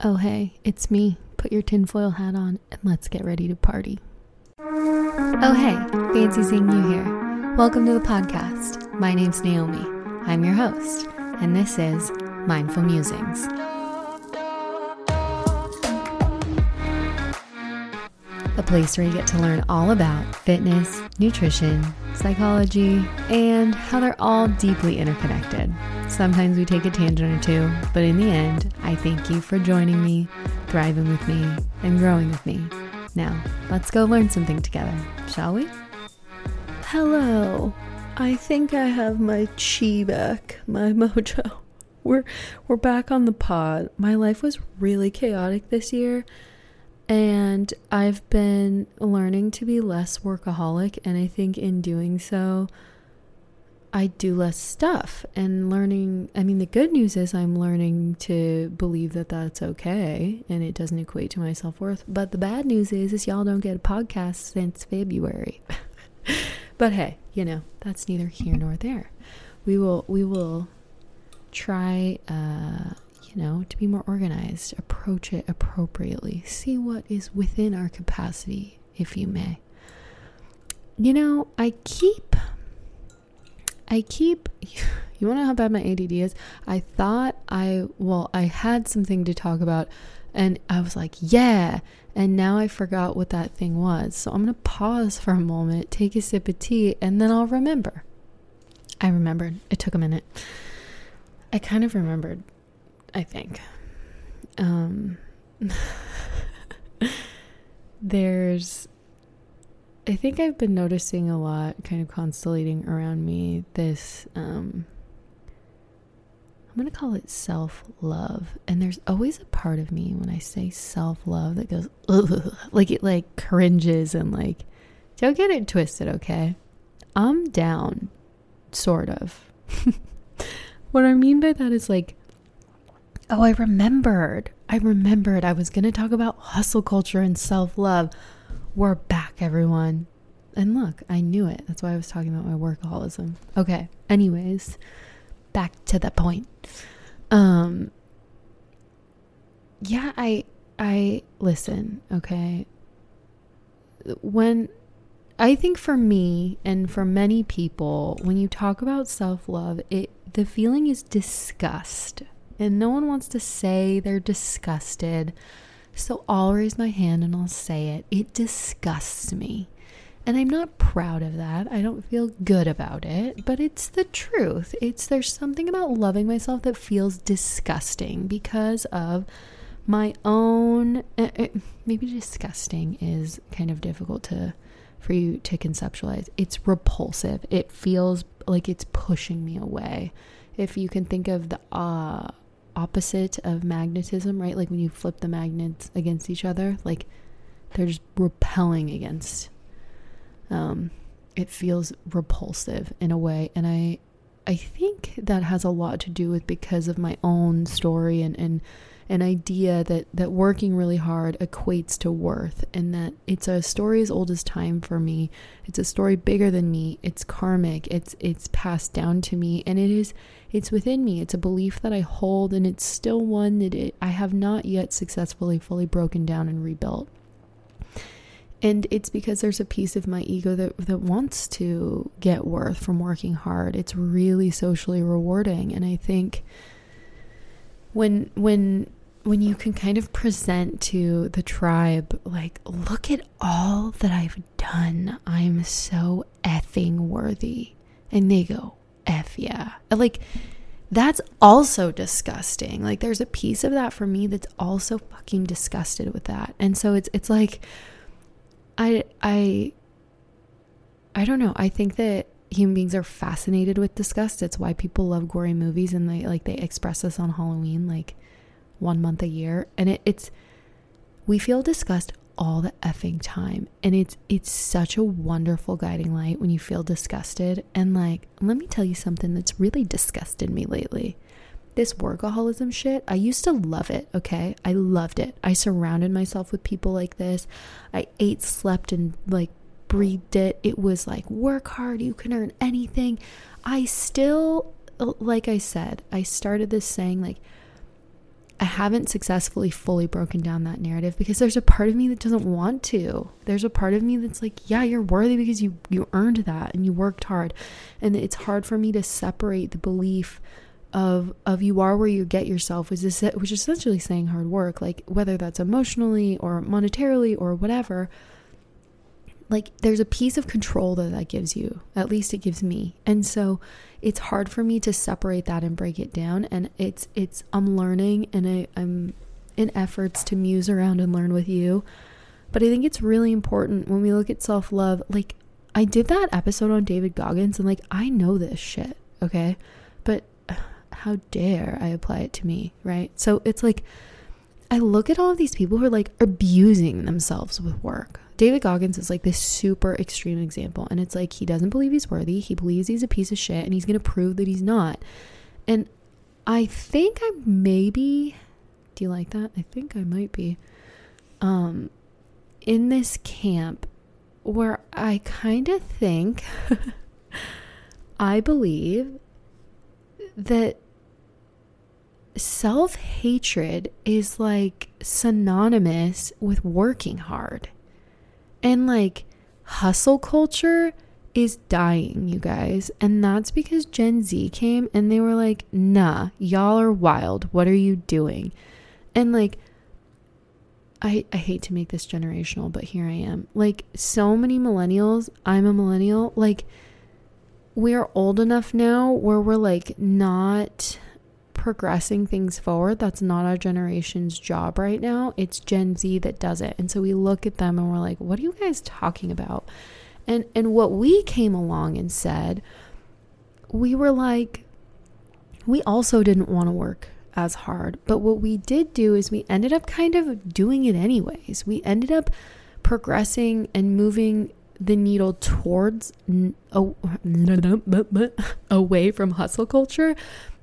Oh, hey, it's me. Put your tinfoil hat on and let's get ready to party. Oh, hey, fancy seeing you here. Welcome to the podcast. My name's Naomi. I'm your host, and this is Mindful Musings. A place where you get to learn all about fitness, nutrition, psychology, and how they're all deeply interconnected. Sometimes we take a tangent or two, but in the end, I thank you for joining me, thriving with me, and growing with me. Now, let's go learn something together, shall we? Hello. I think I have my chi back, my mojo. We're we're back on the pod. My life was really chaotic this year and I've been learning to be less workaholic and I think in doing so I do less stuff and learning. I mean, the good news is I'm learning to believe that that's okay and it doesn't equate to my self worth. But the bad news is, is y'all don't get a podcast since February. but hey, you know that's neither here nor there. We will we will try, uh, you know, to be more organized, approach it appropriately, see what is within our capacity, if you may. You know, I keep I keep. You want to know how bad my ADD is? I thought I, well, I had something to talk about and I was like, yeah. And now I forgot what that thing was. So I'm going to pause for a moment, take a sip of tea, and then I'll remember. I remembered. It took a minute. I kind of remembered, I think. Um, there's I think I've been noticing a lot kind of constellating around me this um I'm going to call it self-love. And there's always a part of me when I say self-love that goes Ugh, like it like cringes and like don't get it twisted, okay? I'm down sort of. what I mean by that is like oh, I remembered. I remembered I was going to talk about hustle culture and self-love we're back, everyone. And look, I knew it. That's why I was talking about my workaholism. Okay. Anyways, back to the point. Um yeah, I I listen, okay? When I think for me and for many people, when you talk about self-love, it the feeling is disgust. And no one wants to say they're disgusted so I'll raise my hand and I'll say it. It disgusts me. And I'm not proud of that. I don't feel good about it, but it's the truth. It's there's something about loving myself that feels disgusting because of my own uh, uh, maybe disgusting is kind of difficult to for you to conceptualize. It's repulsive. It feels like it's pushing me away. If you can think of the uh opposite of magnetism, right? Like when you flip the magnets against each other, like they're just repelling against. Um, it feels repulsive in a way, and I, I think that has a lot to do with because of my own story and and an idea that that working really hard equates to worth and that it's a story as old as time for me it's a story bigger than me it's karmic it's it's passed down to me and it is it's within me it's a belief that i hold and it's still one that it, i have not yet successfully fully broken down and rebuilt and it's because there's a piece of my ego that, that wants to get worth from working hard. It's really socially rewarding. And I think when when when you can kind of present to the tribe, like, look at all that I've done. I'm so effing worthy. And they go, F yeah. Like, that's also disgusting. Like, there's a piece of that for me that's also fucking disgusted with that. And so it's, it's like, I, I, I don't know. I think that human beings are fascinated with disgust. It's why people love gory movies and they like they express this on Halloween. Like, one month a year and it, it's we feel disgust all the effing time. And it's it's such a wonderful guiding light when you feel disgusted. And like let me tell you something that's really disgusted me lately. This workaholism shit i used to love it okay? I loved it. I surrounded myself with people like this. I ate slept and like breathed it. It was like work hard you can earn anything. I still like i said i started this saying like I haven't successfully fully broken down that narrative because there's a part of me that doesn't want to. There's a part of me that's like, yeah, you're worthy because you you earned that and you worked hard. And it's hard for me to separate the belief of of you are where you get yourself which is which is essentially saying hard work, like whether that's emotionally or monetarily or whatever. Like there's a piece of control that that gives you. At least it gives me. And so it's hard for me to separate that and break it down and it's it's i'm learning and I, i'm in efforts to muse around and learn with you but i think it's really important when we look at self-love like i did that episode on david goggins and like i know this shit okay but how dare i apply it to me right so it's like i look at all of these people who are like abusing themselves with work David Goggins is like this super extreme example. And it's like he doesn't believe he's worthy. He believes he's a piece of shit and he's going to prove that he's not. And I think I maybe, do you like that? I think I might be um, in this camp where I kind of think, I believe that self hatred is like synonymous with working hard. And like hustle culture is dying, you guys. And that's because Gen Z came and they were like, nah, y'all are wild. What are you doing? And like, I, I hate to make this generational, but here I am. Like, so many millennials, I'm a millennial, like, we are old enough now where we're like not progressing things forward. That's not our generation's job right now. It's Gen Z that does it. And so we look at them and we're like, what are you guys talking about? And and what we came along and said, we were like we also didn't want to work as hard. But what we did do is we ended up kind of doing it anyways. We ended up progressing and moving the needle towards away from hustle culture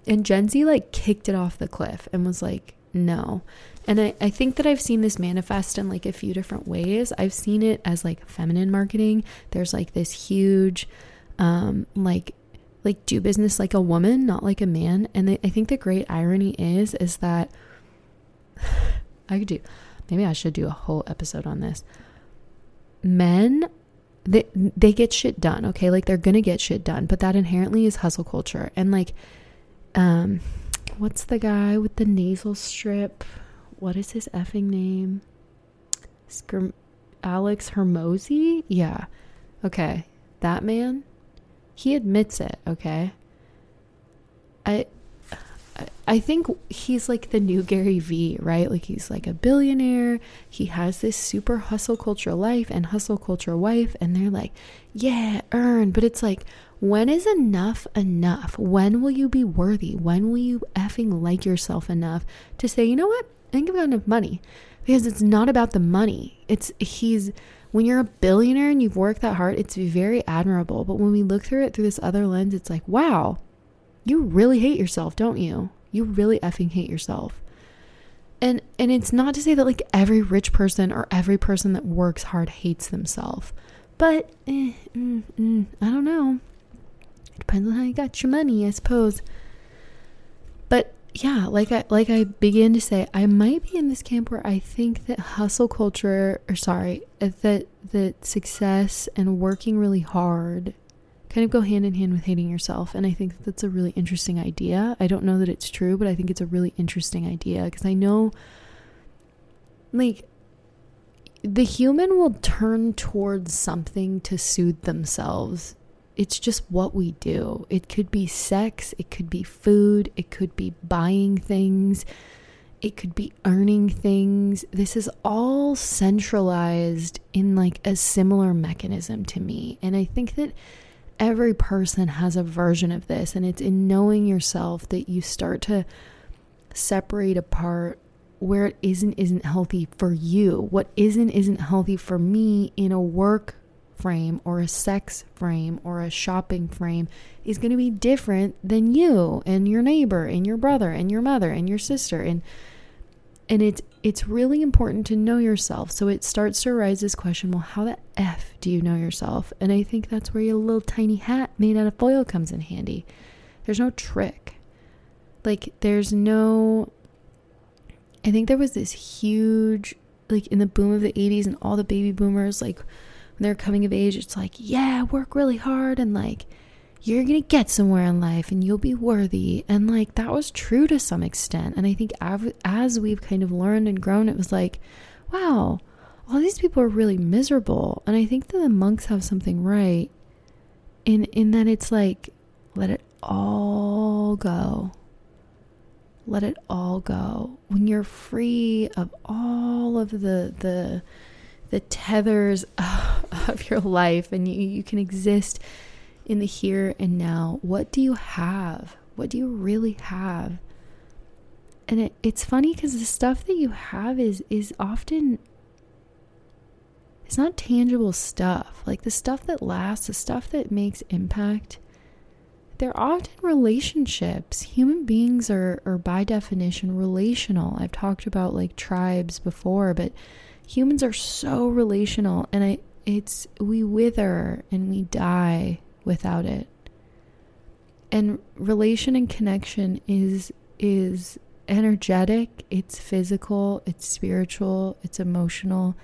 and Gen Z like kicked it off the cliff and was like, no. And I, I think that I've seen this manifest in like a few different ways. I've seen it as like feminine marketing. There's like this huge, um, like, like do business like a woman, not like a man. And I think the great irony is, is that I could do, maybe I should do a whole episode on this. Men they they get shit done, okay? Like they're going to get shit done, but that inherently is hustle culture. And like um what's the guy with the nasal strip? What is his effing name? Alex Hormozi? Yeah. Okay. That man, he admits it, okay? I I think he's like the new Gary Vee, right? Like he's like a billionaire. He has this super hustle culture life and hustle culture wife and they're like, "Yeah, earn." But it's like when is enough enough? When will you be worthy? When will you effing like yourself enough to say, you know what? I think I've got enough money. Because it's not about the money. It's he's when you're a billionaire and you've worked that hard, it's very admirable. But when we look through it through this other lens, it's like, wow, you really hate yourself, don't you? You really effing hate yourself. And and it's not to say that like every rich person or every person that works hard hates themselves. But eh, mm, mm, I don't know. Depends on how you got your money, I suppose. But yeah, like I like I began to say, I might be in this camp where I think that hustle culture, or sorry, uh, that that success and working really hard kind of go hand in hand with hating yourself. And I think that's a really interesting idea. I don't know that it's true, but I think it's a really interesting idea because I know, like, the human will turn towards something to soothe themselves it's just what we do. It could be sex, it could be food, it could be buying things, it could be earning things. This is all centralized in like a similar mechanism to me. And I think that every person has a version of this, and it's in knowing yourself that you start to separate apart where it isn't isn't healthy for you. What isn't isn't healthy for me in a work frame or a sex frame or a shopping frame is going to be different than you and your neighbor and your brother and your mother and your sister. And and it's it's really important to know yourself. So it starts to arise this question well how the f do you know yourself? And i think that's where your little tiny hat made out of foil comes in handy. There's no trick. Like there's no I think there was this huge, like in the boom of the 80s and all the baby boomers, like they're coming of age, it's like, yeah, work really hard and like you're going to get somewhere in life and you'll be worthy. And like that was true to some extent. And I think as we've kind of learned and grown, it was like, wow, all these people are really miserable. And I think that the monks have something right in in that it's like let it all go. Let it all go. When you're free of all of the the the tethers of your life and you, you can exist in the here and now. What do you have? What do you really have? And it, it's funny because the stuff that you have is is often it's not tangible stuff. Like the stuff that lasts, the stuff that makes impact, they're often relationships. Human beings are, are by definition relational. I've talked about like tribes before, but humans are so relational and I it's we wither and we die without it. And relation and connection is is energetic, it's physical, it's spiritual, it's emotional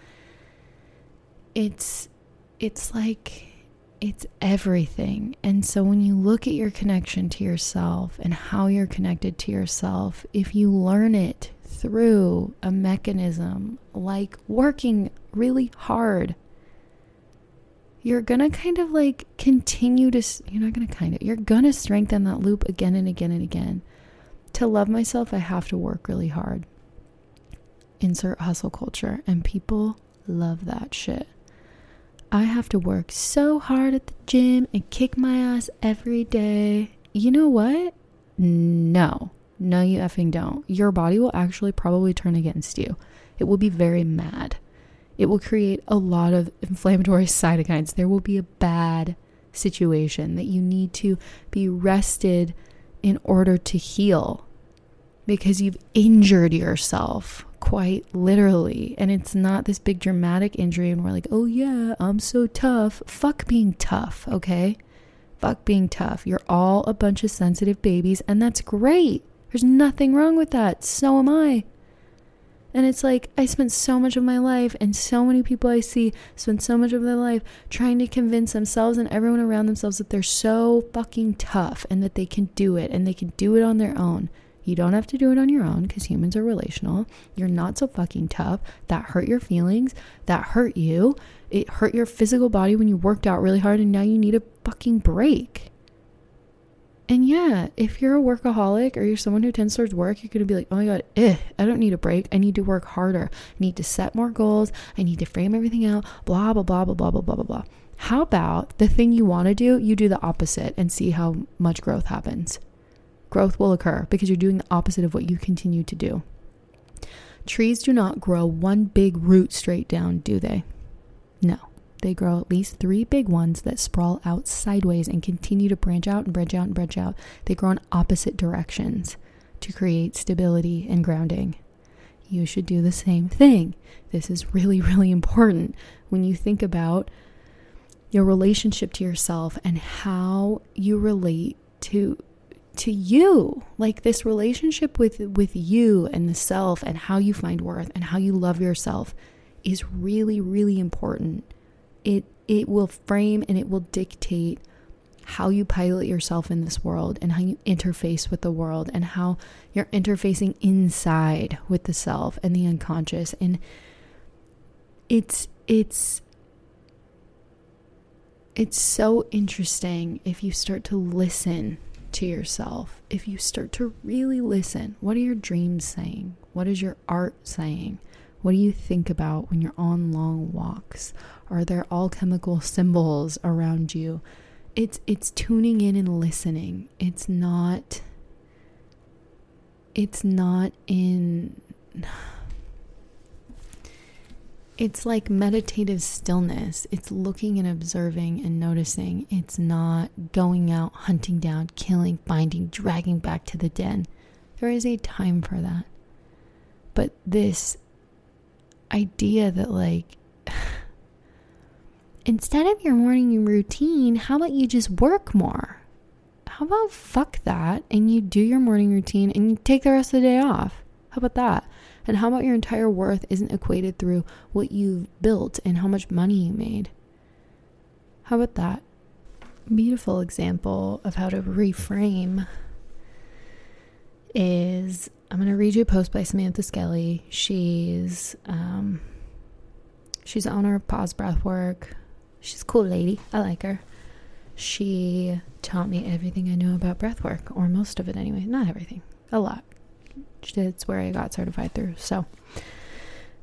it's it's like it's everything. And so when you look at your connection to yourself and how you're connected to yourself, if you learn it through a mechanism like working really hard, you're going to kind of like continue to, you're not going to kind of, you're going to strengthen that loop again and again and again. To love myself, I have to work really hard. Insert hustle culture. And people love that shit. I have to work so hard at the gym and kick my ass every day. You know what? No. No, you effing don't. Your body will actually probably turn against you. It will be very mad. It will create a lot of inflammatory cytokines. There will be a bad situation that you need to be rested in order to heal because you've injured yourself quite literally. And it's not this big dramatic injury, and we're like, oh yeah, I'm so tough. Fuck being tough, okay? Fuck being tough. You're all a bunch of sensitive babies, and that's great. There's nothing wrong with that. So am I. And it's like, I spent so much of my life, and so many people I see spend so much of their life trying to convince themselves and everyone around themselves that they're so fucking tough and that they can do it and they can do it on their own. You don't have to do it on your own because humans are relational. You're not so fucking tough. That hurt your feelings. That hurt you. It hurt your physical body when you worked out really hard and now you need a fucking break. And yeah, if you're a workaholic or you're someone who tends towards work, you're going to be like, oh my God, eh, I don't need a break. I need to work harder. I need to set more goals. I need to frame everything out, blah, blah, blah, blah, blah, blah, blah, blah, blah. How about the thing you want to do, you do the opposite and see how much growth happens? growth will occur because you're doing the opposite of what you continue to do. Trees do not grow one big root straight down, do they? No. They grow at least three big ones that sprawl out sideways and continue to branch out and branch out and branch out. They grow in opposite directions to create stability and grounding. You should do the same thing. This is really, really important when you think about your relationship to yourself and how you relate to to you like this relationship with with you and the self and how you find worth and how you love yourself is really really important it it will frame and it will dictate how you pilot yourself in this world and how you interface with the world and how you're interfacing inside with the self and the unconscious and it's it's it's so interesting if you start to listen to yourself, if you start to really listen, what are your dreams saying? What is your art saying? What do you think about when you're on long walks? Are there alchemical symbols around you? It's it's tuning in and listening. It's not it's not in it's like meditative stillness. It's looking and observing and noticing. It's not going out, hunting down, killing, finding, dragging back to the den. There is a time for that. But this idea that, like, instead of your morning routine, how about you just work more? How about fuck that and you do your morning routine and you take the rest of the day off? How about that? And how about your entire worth isn't equated through what you've built and how much money you made? How about that? Beautiful example of how to reframe is I'm going to read you a post by Samantha Skelly. She's um, she's the owner of Pause Breathwork. She's a cool lady. I like her. She taught me everything I know about breathwork, or most of it anyway. Not everything, a lot. It's where I got certified through. So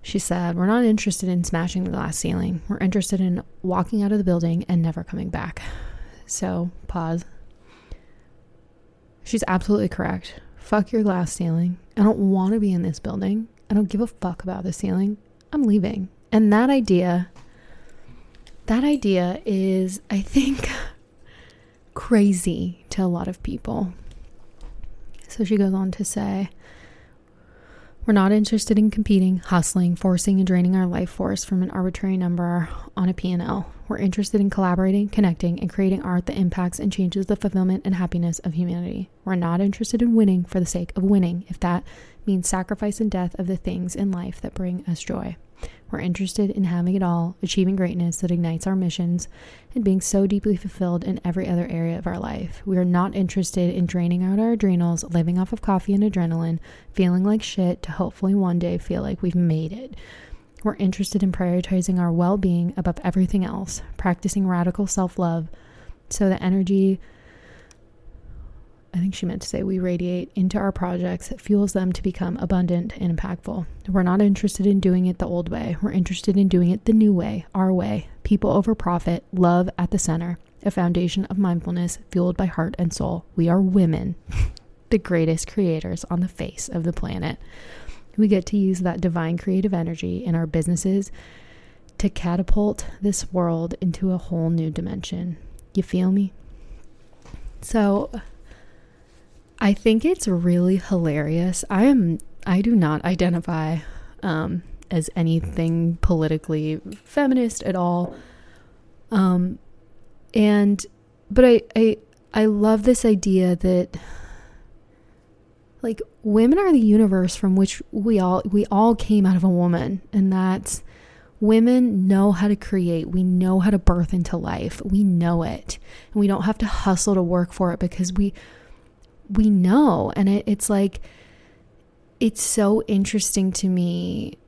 she said, We're not interested in smashing the glass ceiling. We're interested in walking out of the building and never coming back. So, pause. She's absolutely correct. Fuck your glass ceiling. I don't want to be in this building. I don't give a fuck about the ceiling. I'm leaving. And that idea, that idea is, I think, crazy to a lot of people. So she goes on to say, we're not interested in competing, hustling, forcing, and draining our life force from an arbitrary number on a P&L. We're interested in collaborating, connecting, and creating art that impacts and changes the fulfillment and happiness of humanity. We're not interested in winning for the sake of winning, if that means sacrifice and death of the things in life that bring us joy. We're interested in having it all, achieving greatness that ignites our missions, and being so deeply fulfilled in every other area of our life. We are not interested in draining out our adrenals, living off of coffee and adrenaline, feeling like shit to hopefully one day feel like we've made it. We're interested in prioritizing our well being above everything else, practicing radical self love so the energy I think she meant to say we radiate into our projects that fuels them to become abundant and impactful. We're not interested in doing it the old way. We're interested in doing it the new way, our way. People over profit, love at the center, a foundation of mindfulness fueled by heart and soul. We are women, the greatest creators on the face of the planet. We get to use that divine creative energy in our businesses to catapult this world into a whole new dimension. You feel me? So, I think it's really hilarious. I am I do not identify um, as anything politically feminist at all. Um, and but I I I love this idea that like women are the universe from which we all we all came out of a woman and that's women know how to create we know how to birth into life we know it and we don't have to hustle to work for it because we we know. And it, it's like, it's so interesting to me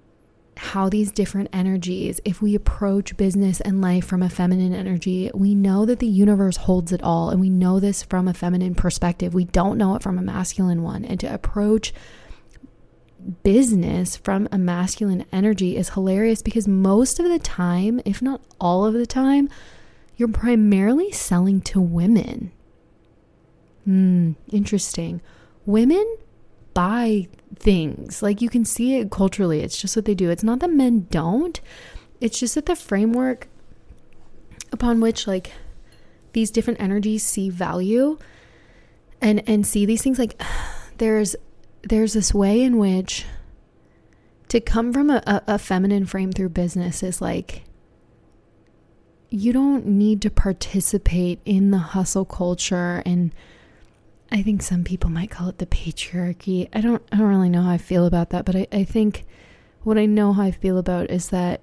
how these different energies, if we approach business and life from a feminine energy, we know that the universe holds it all. And we know this from a feminine perspective. We don't know it from a masculine one. And to approach business from a masculine energy is hilarious because most of the time, if not all of the time, you're primarily selling to women. Hmm, interesting. Women buy things. Like you can see it culturally. It's just what they do. It's not that men don't. It's just that the framework upon which like these different energies see value and and see these things like there's there's this way in which to come from a, a, a feminine frame through business is like you don't need to participate in the hustle culture and I think some people might call it the patriarchy. I don't I don't really know how I feel about that, but I, I think what I know how I feel about is that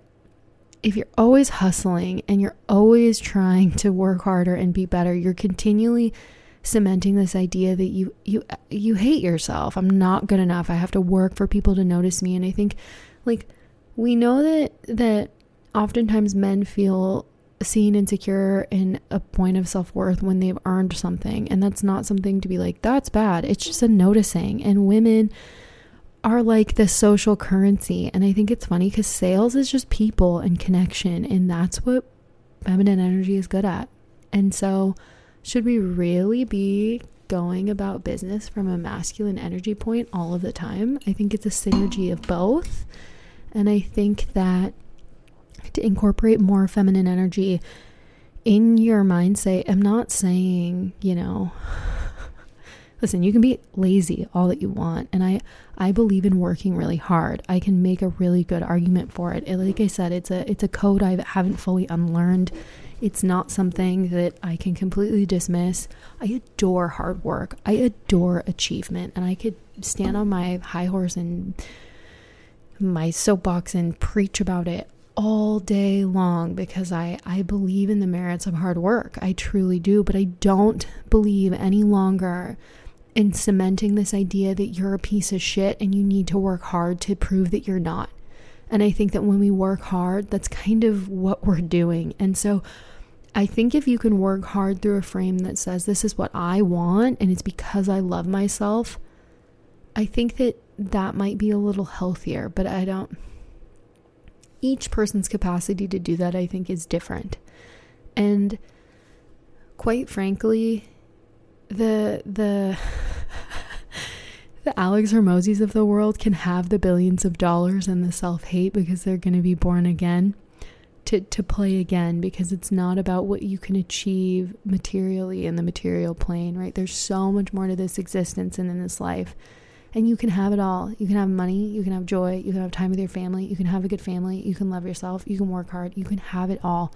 if you're always hustling and you're always trying to work harder and be better, you're continually cementing this idea that you you you hate yourself. I'm not good enough. I have to work for people to notice me. And I think like we know that that oftentimes men feel seen insecure in a point of self worth when they've earned something. And that's not something to be like, that's bad. It's just a noticing. And women are like the social currency. And I think it's funny because sales is just people and connection. And that's what feminine energy is good at. And so, should we really be going about business from a masculine energy point all of the time? I think it's a synergy of both. And I think that to incorporate more feminine energy in your mindset. I'm not saying, you know, listen, you can be lazy all that you want. And I, I believe in working really hard. I can make a really good argument for it. it like I said, it's a, it's a code I haven't fully unlearned. It's not something that I can completely dismiss. I adore hard work. I adore achievement. And I could stand on my high horse and my soapbox and preach about it all day long because I, I believe in the merits of hard work. I truly do, but I don't believe any longer in cementing this idea that you're a piece of shit and you need to work hard to prove that you're not. And I think that when we work hard, that's kind of what we're doing. And so I think if you can work hard through a frame that says, this is what I want and it's because I love myself, I think that that might be a little healthier, but I don't. Each person's capacity to do that, I think, is different. And quite frankly, the the the Alex Hormozis of the world can have the billions of dollars and the self-hate because they're going to be born again to to play again because it's not about what you can achieve materially in the material plane, right? There's so much more to this existence and in this life. And you can have it all. You can have money, you can have joy, you can have time with your family, you can have a good family, you can love yourself, you can work hard, you can have it all.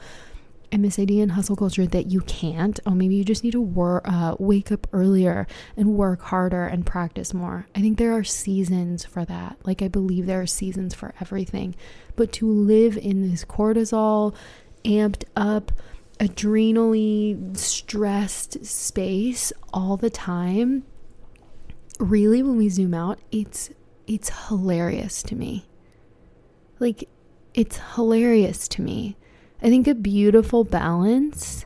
And this idea in hustle culture that you can't oh maybe you just need to work uh, wake up earlier and work harder and practice more. I think there are seasons for that. Like i believe there are seasons for everything. But to live in this cortisol amped up adrenally stressed space all the time really when we zoom out it's it's hilarious to me like it's hilarious to me I think a beautiful balance.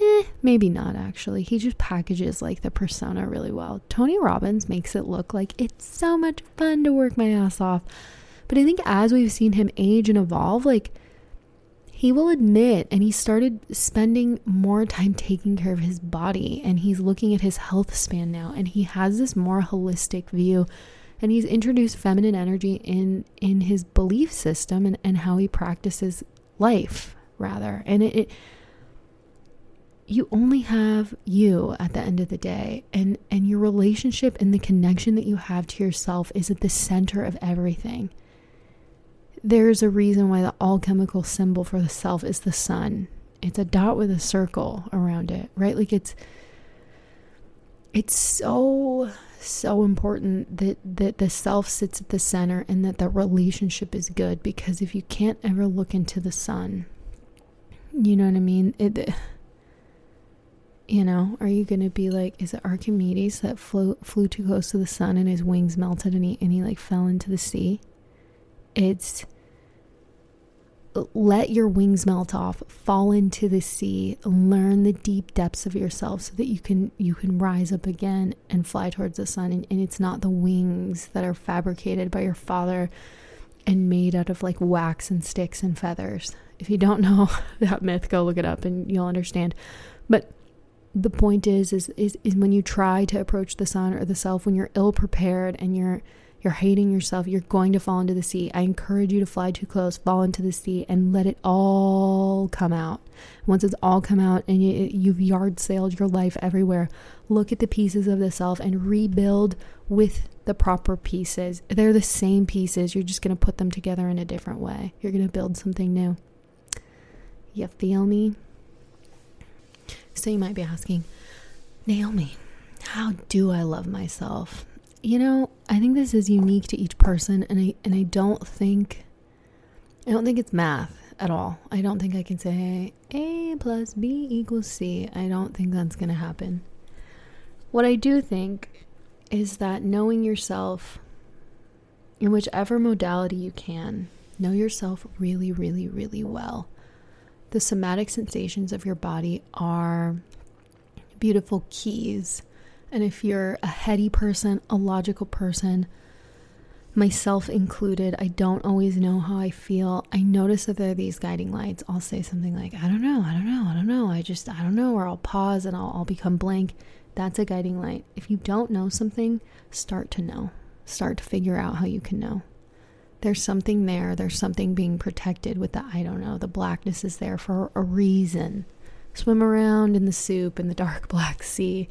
Eh, maybe not actually. He just packages like the persona really well. Tony Robbins makes it look like it's so much fun to work my ass off. But I think as we've seen him age and evolve, like he will admit, and he started spending more time taking care of his body, and he's looking at his health span now, and he has this more holistic view. And he's introduced feminine energy in in his belief system and, and how he practices life rather. And it, it you only have you at the end of the day and and your relationship and the connection that you have to yourself is at the center of everything there's a reason why the alchemical symbol for the self is the sun it's a dot with a circle around it right like it's it's so so important that that the self sits at the center and that the relationship is good because if you can't ever look into the sun you know what I mean? It, you know, are you gonna be like, is it Archimedes that flew flew too close to the sun and his wings melted and he and he like fell into the sea? It's let your wings melt off, fall into the sea, learn the deep depths of yourself so that you can you can rise up again and fly towards the sun. And, and it's not the wings that are fabricated by your father and made out of like wax and sticks and feathers. If you don't know that myth, go look it up and you'll understand. But the point is, is, is, is when you try to approach the sun or the self, when you're ill prepared and you're you're hating yourself, you're going to fall into the sea. I encourage you to fly too close, fall into the sea, and let it all come out. Once it's all come out and you, you've yard sailed your life everywhere, look at the pieces of the self and rebuild with the proper pieces. They're the same pieces, you're just going to put them together in a different way. You're going to build something new. You feel me? So you might be asking, Naomi, how do I love myself? You know, I think this is unique to each person and I and I don't think I don't think it's math at all. I don't think I can say A plus B equals C. I don't think that's going to happen. What I do think is that knowing yourself in whichever modality you can, know yourself really, really, really well the somatic sensations of your body are beautiful keys. And if you're a heady person, a logical person, myself included, I don't always know how I feel. I notice that there are these guiding lights. I'll say something like, I don't know, I don't know, I don't know. I just, I don't know. Or I'll pause and I'll, I'll become blank. That's a guiding light. If you don't know something, start to know. Start to figure out how you can know there's something there. There's something being protected with the, I don't know, the blackness is there for a reason. Swim around in the soup in the dark black sea.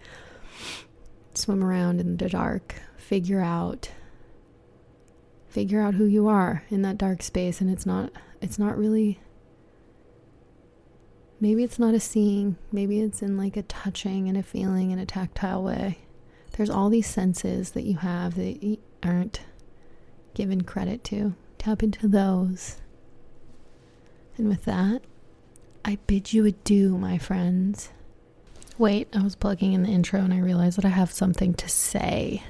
Swim around in the dark. Figure out figure out who you are in that dark space and it's not it's not really maybe it's not a seeing maybe it's in like a touching and a feeling in a tactile way there's all these senses that you have that you aren't given credit to Tap into those. And with that, I bid you adieu, my friends. Wait, I was plugging in the intro and I realized that I have something to say.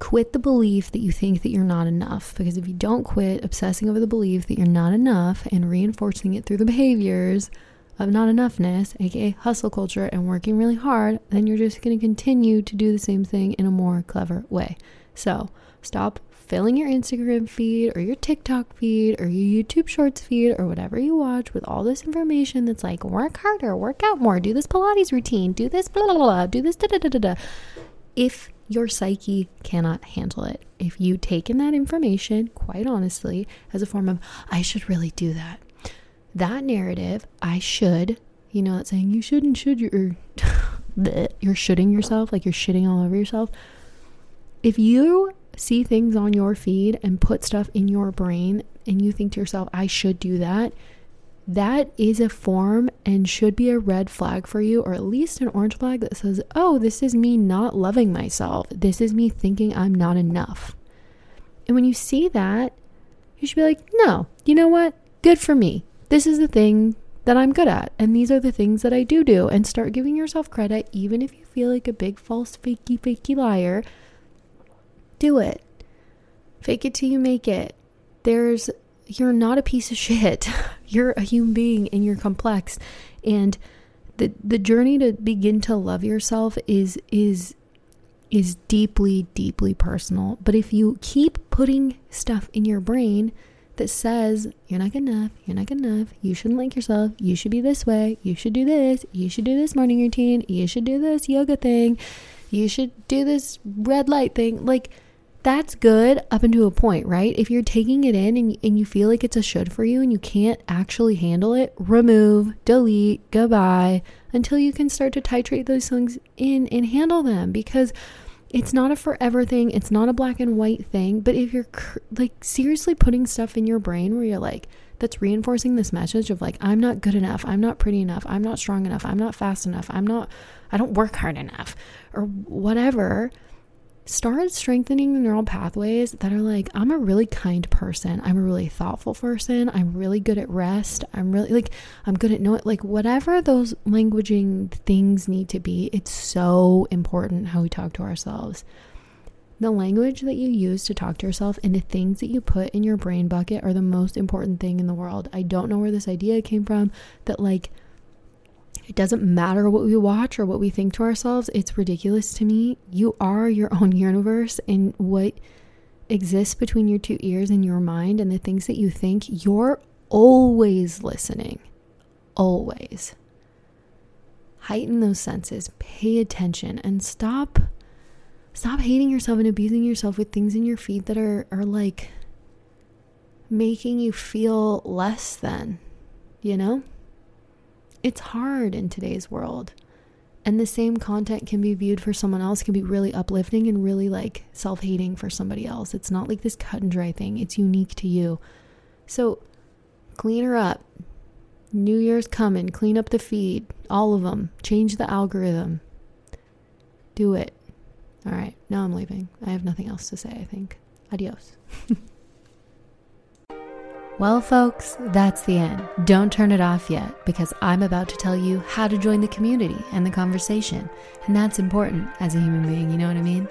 Quit the belief that you think that you're not enough because if you don't quit obsessing over the belief that you're not enough and reinforcing it through the behaviors of not enoughness, aka hustle culture, and working really hard, then you're just going to continue to do the same thing in a more clever way. So stop filling your Instagram feed or your TikTok feed or your YouTube Shorts feed or whatever you watch with all this information that's like work harder, work out more, do this Pilates routine, do this blah blah blah, do this da da da da da. If your psyche cannot handle it, if you take in that information, quite honestly, as a form of I should really do that, that narrative, I should, you know, that saying you shouldn't, should you're you're shooting yourself, like you're shitting all over yourself. If you see things on your feed and put stuff in your brain and you think to yourself, I should do that, that is a form and should be a red flag for you, or at least an orange flag that says, Oh, this is me not loving myself. This is me thinking I'm not enough. And when you see that, you should be like, No, you know what? Good for me. This is the thing that I'm good at. And these are the things that I do do. And start giving yourself credit, even if you feel like a big false, fakey, fakey liar do it. Fake it till you make it. There's you're not a piece of shit. You're a human being and you're complex. And the the journey to begin to love yourself is is is deeply deeply personal. But if you keep putting stuff in your brain that says you're not good enough, you're not good enough, you shouldn't like yourself, you should be this way, you should do this, you should do this morning routine, you should do this yoga thing, you should do this red light thing, like that's good up until a point, right? If you're taking it in and, and you feel like it's a should for you and you can't actually handle it, remove, delete, goodbye until you can start to titrate those things in and handle them because it's not a forever thing. It's not a black and white thing. But if you're like seriously putting stuff in your brain where you're like, that's reinforcing this message of like, I'm not good enough. I'm not pretty enough. I'm not strong enough. I'm not fast enough. I'm not, I don't work hard enough or whatever start strengthening the neural pathways that are like, I'm a really kind person. I'm a really thoughtful person. I'm really good at rest. I'm really like, I'm good at knowing, like, whatever those languaging things need to be, it's so important how we talk to ourselves. The language that you use to talk to yourself and the things that you put in your brain bucket are the most important thing in the world. I don't know where this idea came from that, like, it doesn't matter what we watch or what we think to ourselves. It's ridiculous to me. You are your own universe, and what exists between your two ears and your mind and the things that you think, you're always listening. Always. Heighten those senses, pay attention, and stop stop hating yourself and abusing yourself with things in your feed that are are like making you feel less than, you know? It's hard in today's world. And the same content can be viewed for someone else, can be really uplifting and really like self hating for somebody else. It's not like this cut and dry thing, it's unique to you. So clean her up. New Year's coming. Clean up the feed, all of them. Change the algorithm. Do it. All right, now I'm leaving. I have nothing else to say, I think. Adios. Well, folks, that's the end. Don't turn it off yet because I'm about to tell you how to join the community and the conversation. And that's important as a human being, you know what I mean?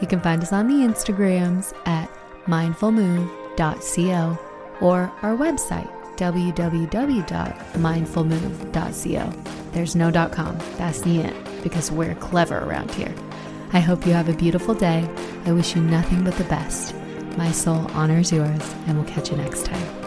You can find us on the Instagrams at mindfulmove.co or our website, www.mindfulmove.co. There's no .com. That's the end because we're clever around here. I hope you have a beautiful day. I wish you nothing but the best. My soul honors yours, and we'll catch you next time.